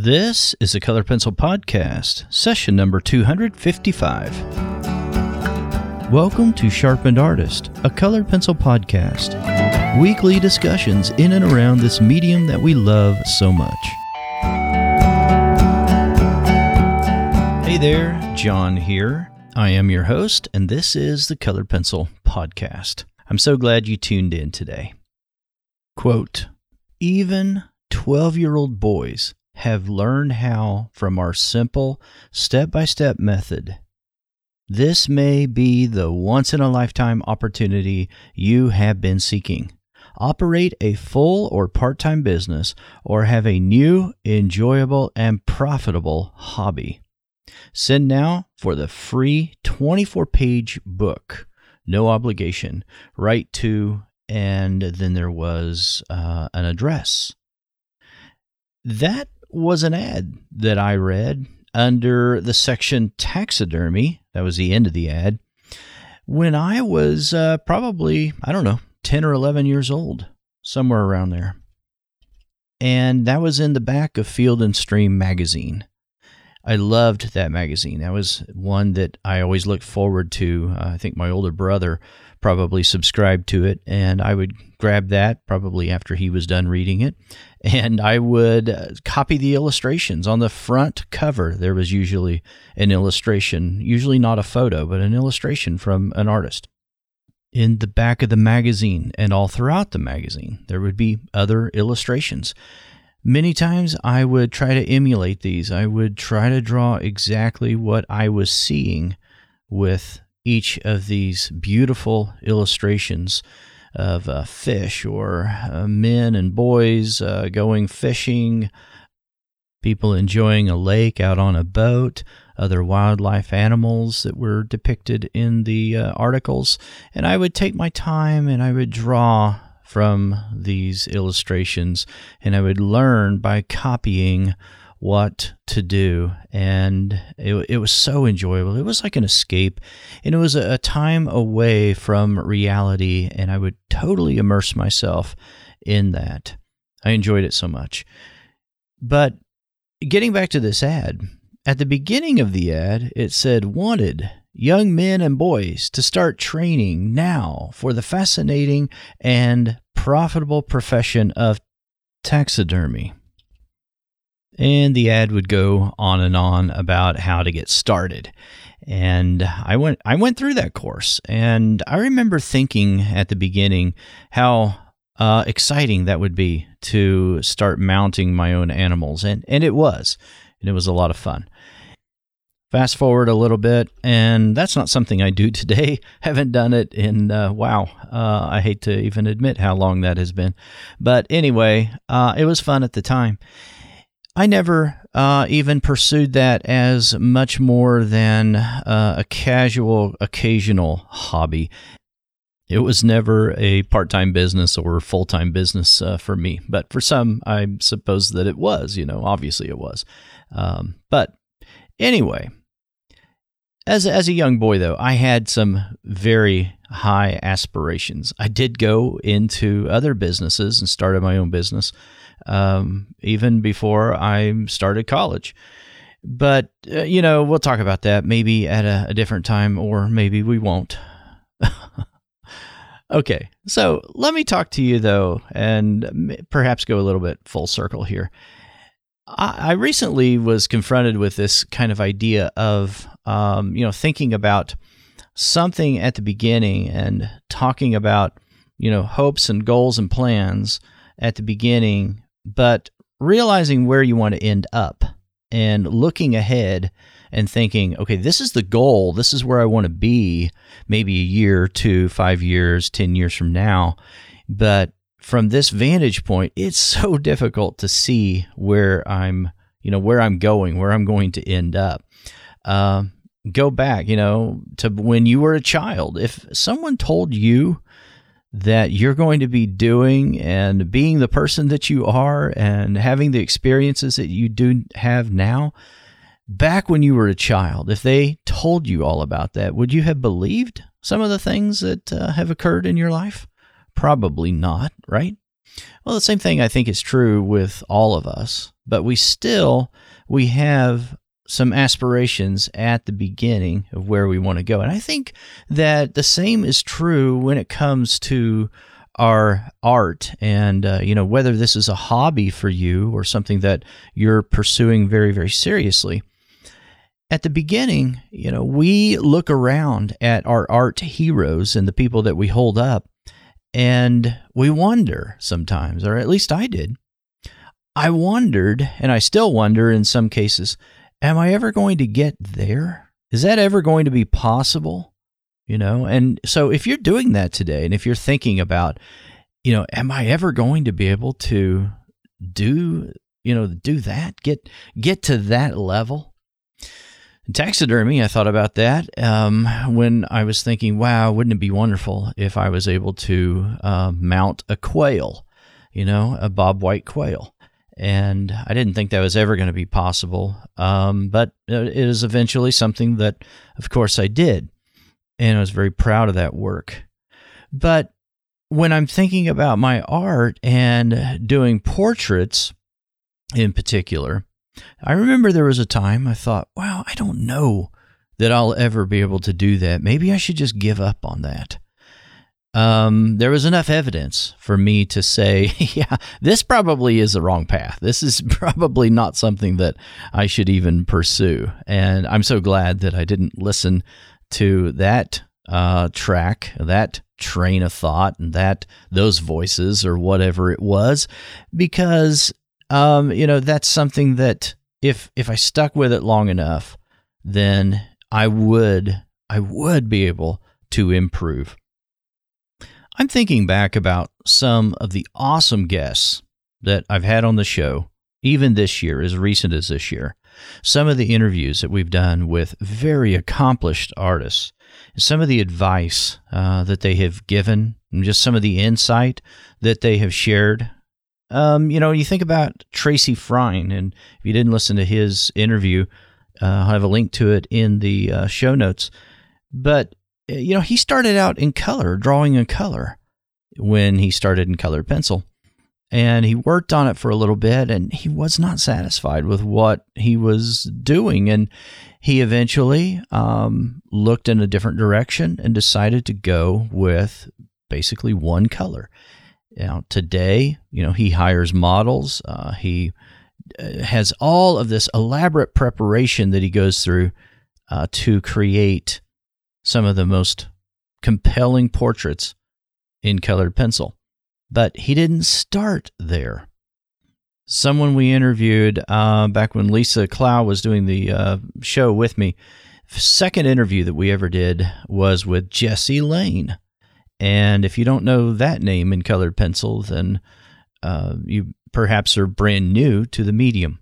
This is the Color Pencil Podcast, session number 255. Welcome to Sharpened Artist, a colored pencil podcast. Weekly discussions in and around this medium that we love so much. Hey there, John here. I am your host, and this is the Colored Pencil Podcast. I'm so glad you tuned in today. Quote Even 12 year old boys have learned how from our simple step by step method. This may be the once in a lifetime opportunity you have been seeking. Operate a full or part time business or have a new, enjoyable, and profitable hobby. Send now for the free 24 page book, no obligation. Write to, and then there was uh, an address. That was an ad that I read under the section taxidermy. That was the end of the ad. When I was uh, probably, I don't know, 10 or 11 years old, somewhere around there. And that was in the back of Field and Stream magazine. I loved that magazine. That was one that I always looked forward to. Uh, I think my older brother probably subscribed to it, and I would grab that probably after he was done reading it, and I would uh, copy the illustrations on the front cover. There was usually an illustration, usually not a photo, but an illustration from an artist. In the back of the magazine and all throughout the magazine, there would be other illustrations. Many times I would try to emulate these. I would try to draw exactly what I was seeing with each of these beautiful illustrations of uh, fish or uh, men and boys uh, going fishing, people enjoying a lake out on a boat, other wildlife animals that were depicted in the uh, articles. And I would take my time and I would draw from these illustrations and I would learn by copying what to do. And it, it was so enjoyable. It was like an escape, and it was a, a time away from reality, and I would totally immerse myself in that. I enjoyed it so much. But getting back to this ad, at the beginning of the ad, it said, Wanted young men and boys to start training now for the fascinating and profitable profession of taxidermy. And the ad would go on and on about how to get started. And I went I went through that course and I remember thinking at the beginning how uh, exciting that would be to start mounting my own animals and and it was and it was a lot of fun. Fast forward a little bit and that's not something i do today. Haven't done it in uh, wow uh, i hate to even admit how long that has been. But anyway uh, it was fun at the time I never uh, even pursued that as much more than uh, a casual, occasional hobby. It was never a part time business or full time business uh, for me. But for some, I suppose that it was, you know, obviously it was. Um, but anyway, as, as a young boy, though, I had some very high aspirations. I did go into other businesses and started my own business um, even before I started college. But, uh, you know, we'll talk about that maybe at a, a different time, or maybe we won't. okay, so let me talk to you, though, and perhaps go a little bit full circle here. I, recently was confronted with this kind of idea of, um, you know, thinking about something at the beginning and talking about, you know, hopes and goals and plans at the beginning but realizing where you want to end up and looking ahead and thinking, okay, this is the goal. This is where I want to be maybe a year, two, five years, 10 years from now. But from this vantage point, it's so difficult to see where I'm, you know, where I'm going, where I'm going to end up. Uh, go back, you know, to when you were a child. If someone told you that you're going to be doing and being the person that you are and having the experiences that you do have now. Back when you were a child if they told you all about that would you have believed some of the things that uh, have occurred in your life? Probably not right? Well the same thing i think is true with all of us but we still we have some aspirations at the beginning of where we want to go. And I think that the same is true when it comes to our art and uh, you know whether this is a hobby for you or something that you're pursuing very very seriously at the beginning you know we look around at our art heroes and the people that we hold up and we wonder sometimes or at least I did I wondered and I still wonder in some cases am I ever going to get there? Is that ever going to be possible? You know and so if you're doing that today and if you're thinking about you know am i ever going to be able to do you know do that? Get get to that level? Taxidermy i thought about that um, when i was thinking wow wouldn't it be wonderful if i was able to uh, mount a quail you know a bob white quail and I didn't think that was ever going to be possible. Um, but it is eventually something that, of course, I did and I was very proud of that work. But when I'm thinking about my art and doing portraits in particular, I remember there was a time I thought, wow, I don't know that I'll ever be able to do that. Maybe I should just give up on that. Um, there was enough evidence for me to say, yeah, this probably is the wrong path. This is probably not something that I should even pursue. And I'm so glad that I didn't listen to that uh, track, that train of thought, and that those voices or whatever it was, because um, you know that's something that if if I stuck with it long enough, then I would I would be able to improve. I'm thinking back about some of the awesome guests that I've had on the show, even this year, as recent as this year some of the interviews that we've done with very accomplished artists, some of the advice uh, that they have given, and just some of the insight that they have shared. Um, you know, you think about Tracy Frein, and if you didn't listen to his interview, uh, I'll have a link to it in the uh, show notes. But, you know, he started out in color, drawing in color when he started in colored pencil. And he worked on it for a little bit and he was not satisfied with what he was doing. And he eventually um, looked in a different direction and decided to go with basically one color. Now today you know he hires models. Uh, he uh, has all of this elaborate preparation that he goes through uh, to create some of the most compelling portraits in colored pencil but he didn't start there. Someone we interviewed uh, back when Lisa Clough was doing the uh, show with me, second interview that we ever did was with Jesse Lane. And if you don't know that name in colored pencil, then uh, you perhaps are brand new to the medium.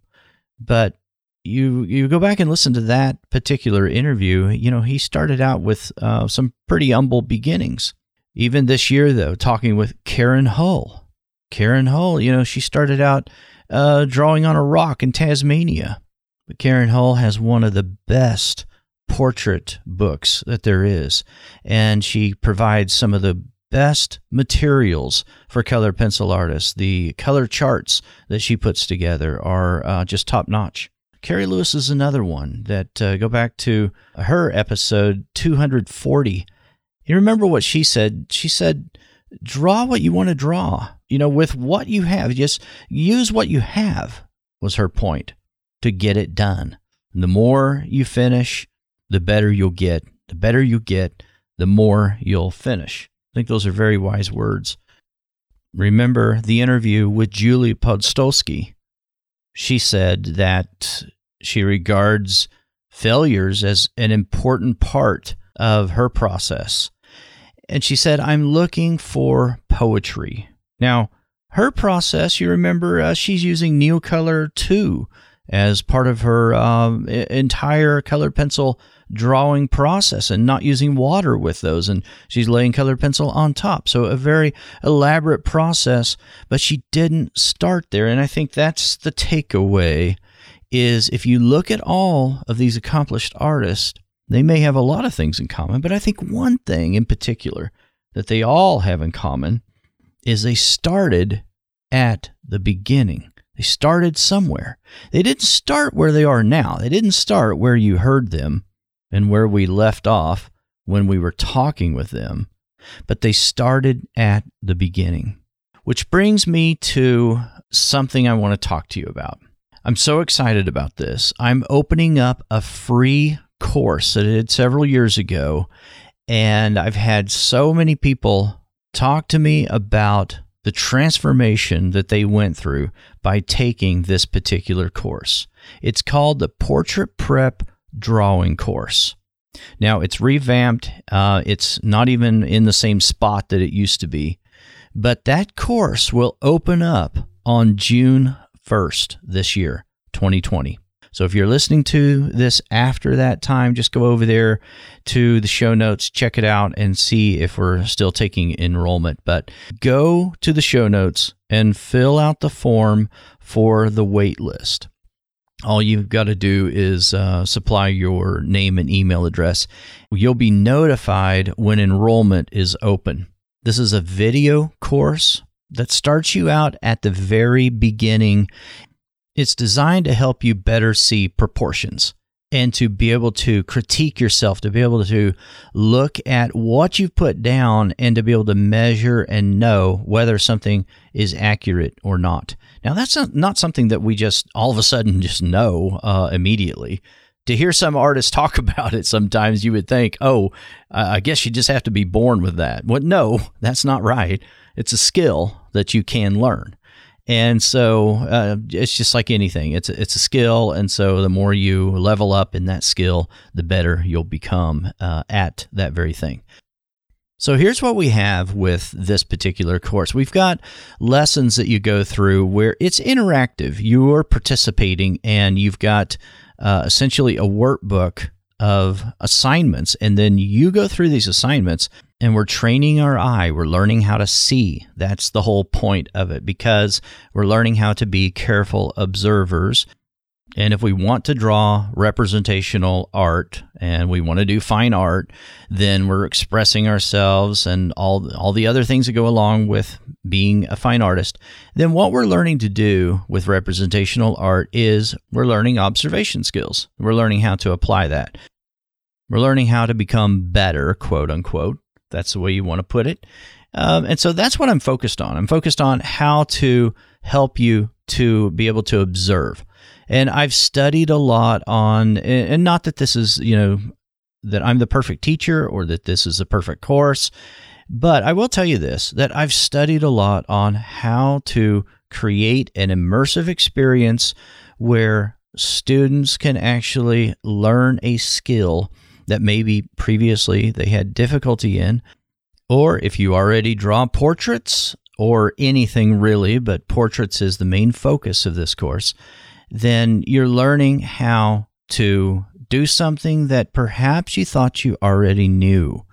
But you you go back and listen to that particular interview. You know, he started out with uh, some pretty humble beginnings. Even this year, though, talking with Karen Hull. Karen Hull, you know, she started out uh, drawing on a rock in Tasmania. But Karen Hull has one of the best portrait books that there is. And she provides some of the best materials for color pencil artists. The color charts that she puts together are uh, just top notch. Carrie Lewis is another one that uh, go back to her episode 240 you remember what she said? She said, draw what you want to draw, you know, with what you have. Just use what you have, was her point, to get it done. And the more you finish, the better you'll get. The better you get, the more you'll finish. I think those are very wise words. Remember the interview with Julie Podstolski. She said that she regards failures as an important part of her process and she said, I'm looking for poetry. Now, her process, you remember, uh, she's using Neocolor 2 as part of her um, entire colored pencil drawing process and not using water with those. And she's laying colored pencil on top. So, a very elaborate process, but she didn't start there. And I think that's the takeaway is if you look at all of these accomplished artists, they may have a lot of things in common, but I think one thing in particular that they all have in common is they started at the beginning. They started somewhere. They didn't start where they are now. They didn't start where you heard them and where we left off when we were talking with them, but they started at the beginning. Which brings me to something I want to talk to you about. I'm so excited about this. I'm opening up a free course that I did several years ago, and I've had so many people talk to me about the transformation that they went through by taking this particular course. It's called the Portrait Prep Drawing Course. Now, it's revamped. Uh, it's not even in the same spot that it used to be. But that course will open up on June 1st this year, 2020. So if you're listening to this after that time, just go over there to the show notes, check it out, and see if we're still taking enrollment. But go to the show notes and fill out the form for the wait list. All you've got to do is uh, supply your name and email address. You'll be notified when enrollment is open. This is a video course that starts you out at the very beginning it's designed to help you better see proportions and to be able to critique yourself, to be able to look at what you've put down and to be able to measure and know whether something is accurate or not. Now, that's not, something that we just all of a sudden just know uh, immediately. To hear some artists talk about it, sometimes you would think, oh, I guess you just have to be born with that. Well, no, that's not right. It's a skill that you can learn. And so uh, it's just like anything. It's a, it's a skill, and so the more you level up in that skill, the better you'll become uh, at that very thing. So here's what we have with this particular course. We've got lessons that you go through where it's interactive. You're participating, and you've got uh, essentially a workbook of assignments. And then you go through these assignments and we're training our eye. We're learning how to see. That's the whole point of it because we're learning how to be careful observers. And if we want to draw representational art and we want to do fine art, then we're expressing ourselves and all all the other things that go along with being a fine artist. Then what we're learning to do with representational art is we're learning observation skills. We're learning how to apply that. We're learning how to become better, quote unquote. That's the way you want to put it. Um, and so that's what I'm focused on. I'm focused on how to help you to be able to observe. And I've studied a lot on, and not that this is, you know, that I'm the perfect teacher or that this is the perfect course, but I will tell you this that I've studied a lot on how to create an immersive experience where students can actually learn a skill that maybe previously they had difficulty in. Or if you already draw portraits or anything really, but portraits is the main focus of this course, then you're learning how to do something that perhaps you thought you already knew.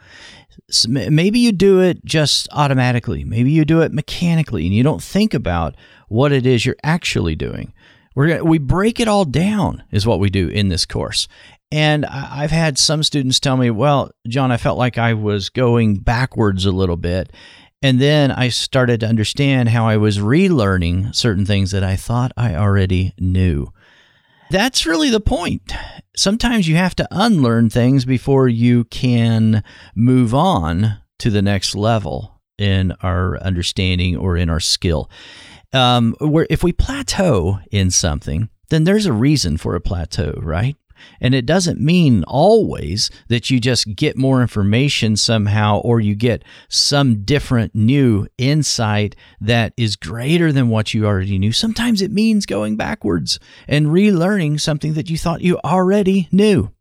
Maybe you do it just automatically. Maybe you do it mechanically and you don't think about what it is you're actually doing. We're we break it all down, is what we do in this course. And I've had some students tell me, well, John, I felt like I was going backwards a little bit. And then I started to understand how I was relearning certain things that I thought I already knew. That's really the point. Sometimes you have to unlearn things before you can move on to the next level in our understanding or in our skill. Um, where if we plateau in something, then there's a reason for a plateau, right? And it doesn't mean always that you just get more information somehow or you get some different new insight that is greater than what you already knew. Sometimes it means going backwards and relearning something that you thought you already knew.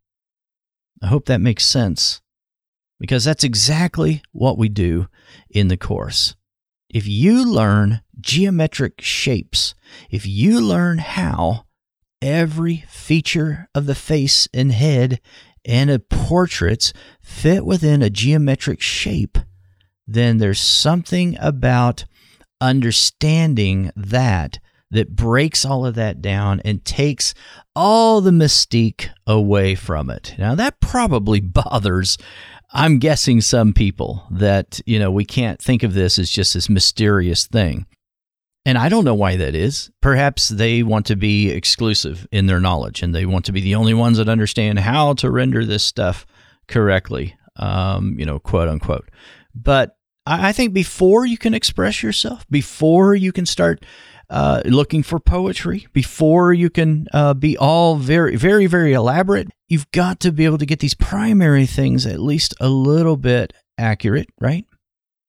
I hope that makes sense because that's exactly what we do in the course. If you learn geometric shapes, if you learn how every feature of the face and head and of portraits fit within a geometric shape, then there's something about understanding that that breaks all of that down and takes all the mystique away from it. Now, that probably bothers, I'm guessing, some people that, you know, we can't think of this as just this mysterious thing. And I don't know why that is. Perhaps they want to be exclusive in their knowledge and they want to be the only ones that understand how to render this stuff correctly, um, you know, quote unquote. But I think before you can express yourself, before you can start uh, looking for poetry, before you can uh, be all very, very, very elaborate, you've got to be able to get these primary things at least a little bit accurate, right?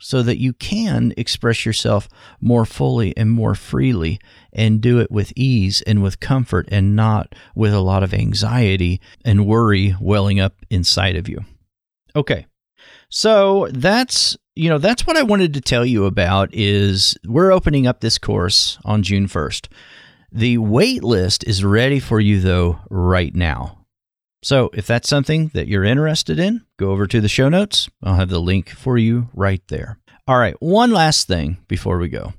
So that you can express yourself more fully and more freely and do it with ease and with comfort and not with a lot of anxiety and worry welling up inside of you. Okay. So that's you know that's what I wanted to tell you about is we're opening up this course on June 1st. The wait list is ready for you though right now. So if that's something that you're interested in, go over to the show notes. I'll have the link for you right there. All right, one last thing before we go.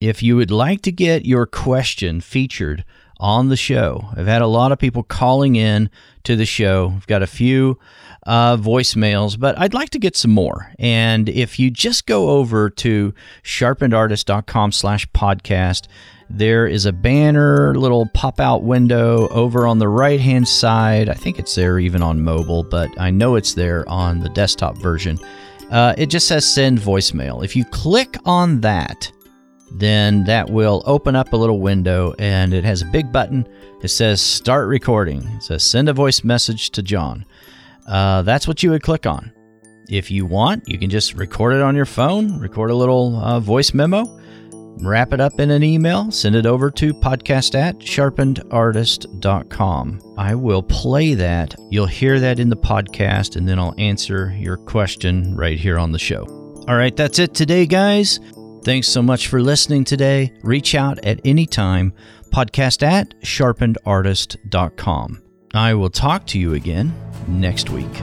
If you would like to get your question featured on the show, I've had a lot of people calling in to the show. We've got a few uh, voicemails, but I'd like to get some more. And if you just go over to sharpenedartist.com slash podcast, there is a banner, little pop out window over on the right hand side. I think it's there even on mobile, but I know it's there on the desktop version. Uh, it just says send voicemail. If you click on that, then that will open up a little window and it has a big button. It says start recording. It says send a voice message to John. Uh, that's what you would click on. If you want, you can just record it on your phone, record a little uh, voice memo, wrap it up in an email, send it over to podcast at sharpenedartist.com. I will play that. You'll hear that in the podcast, and then I'll answer your question right here on the show. All right, that's it today, guys. Thanks so much for listening today. Reach out at any time, podcast at sharpenedartist.com. I will talk to you again next week.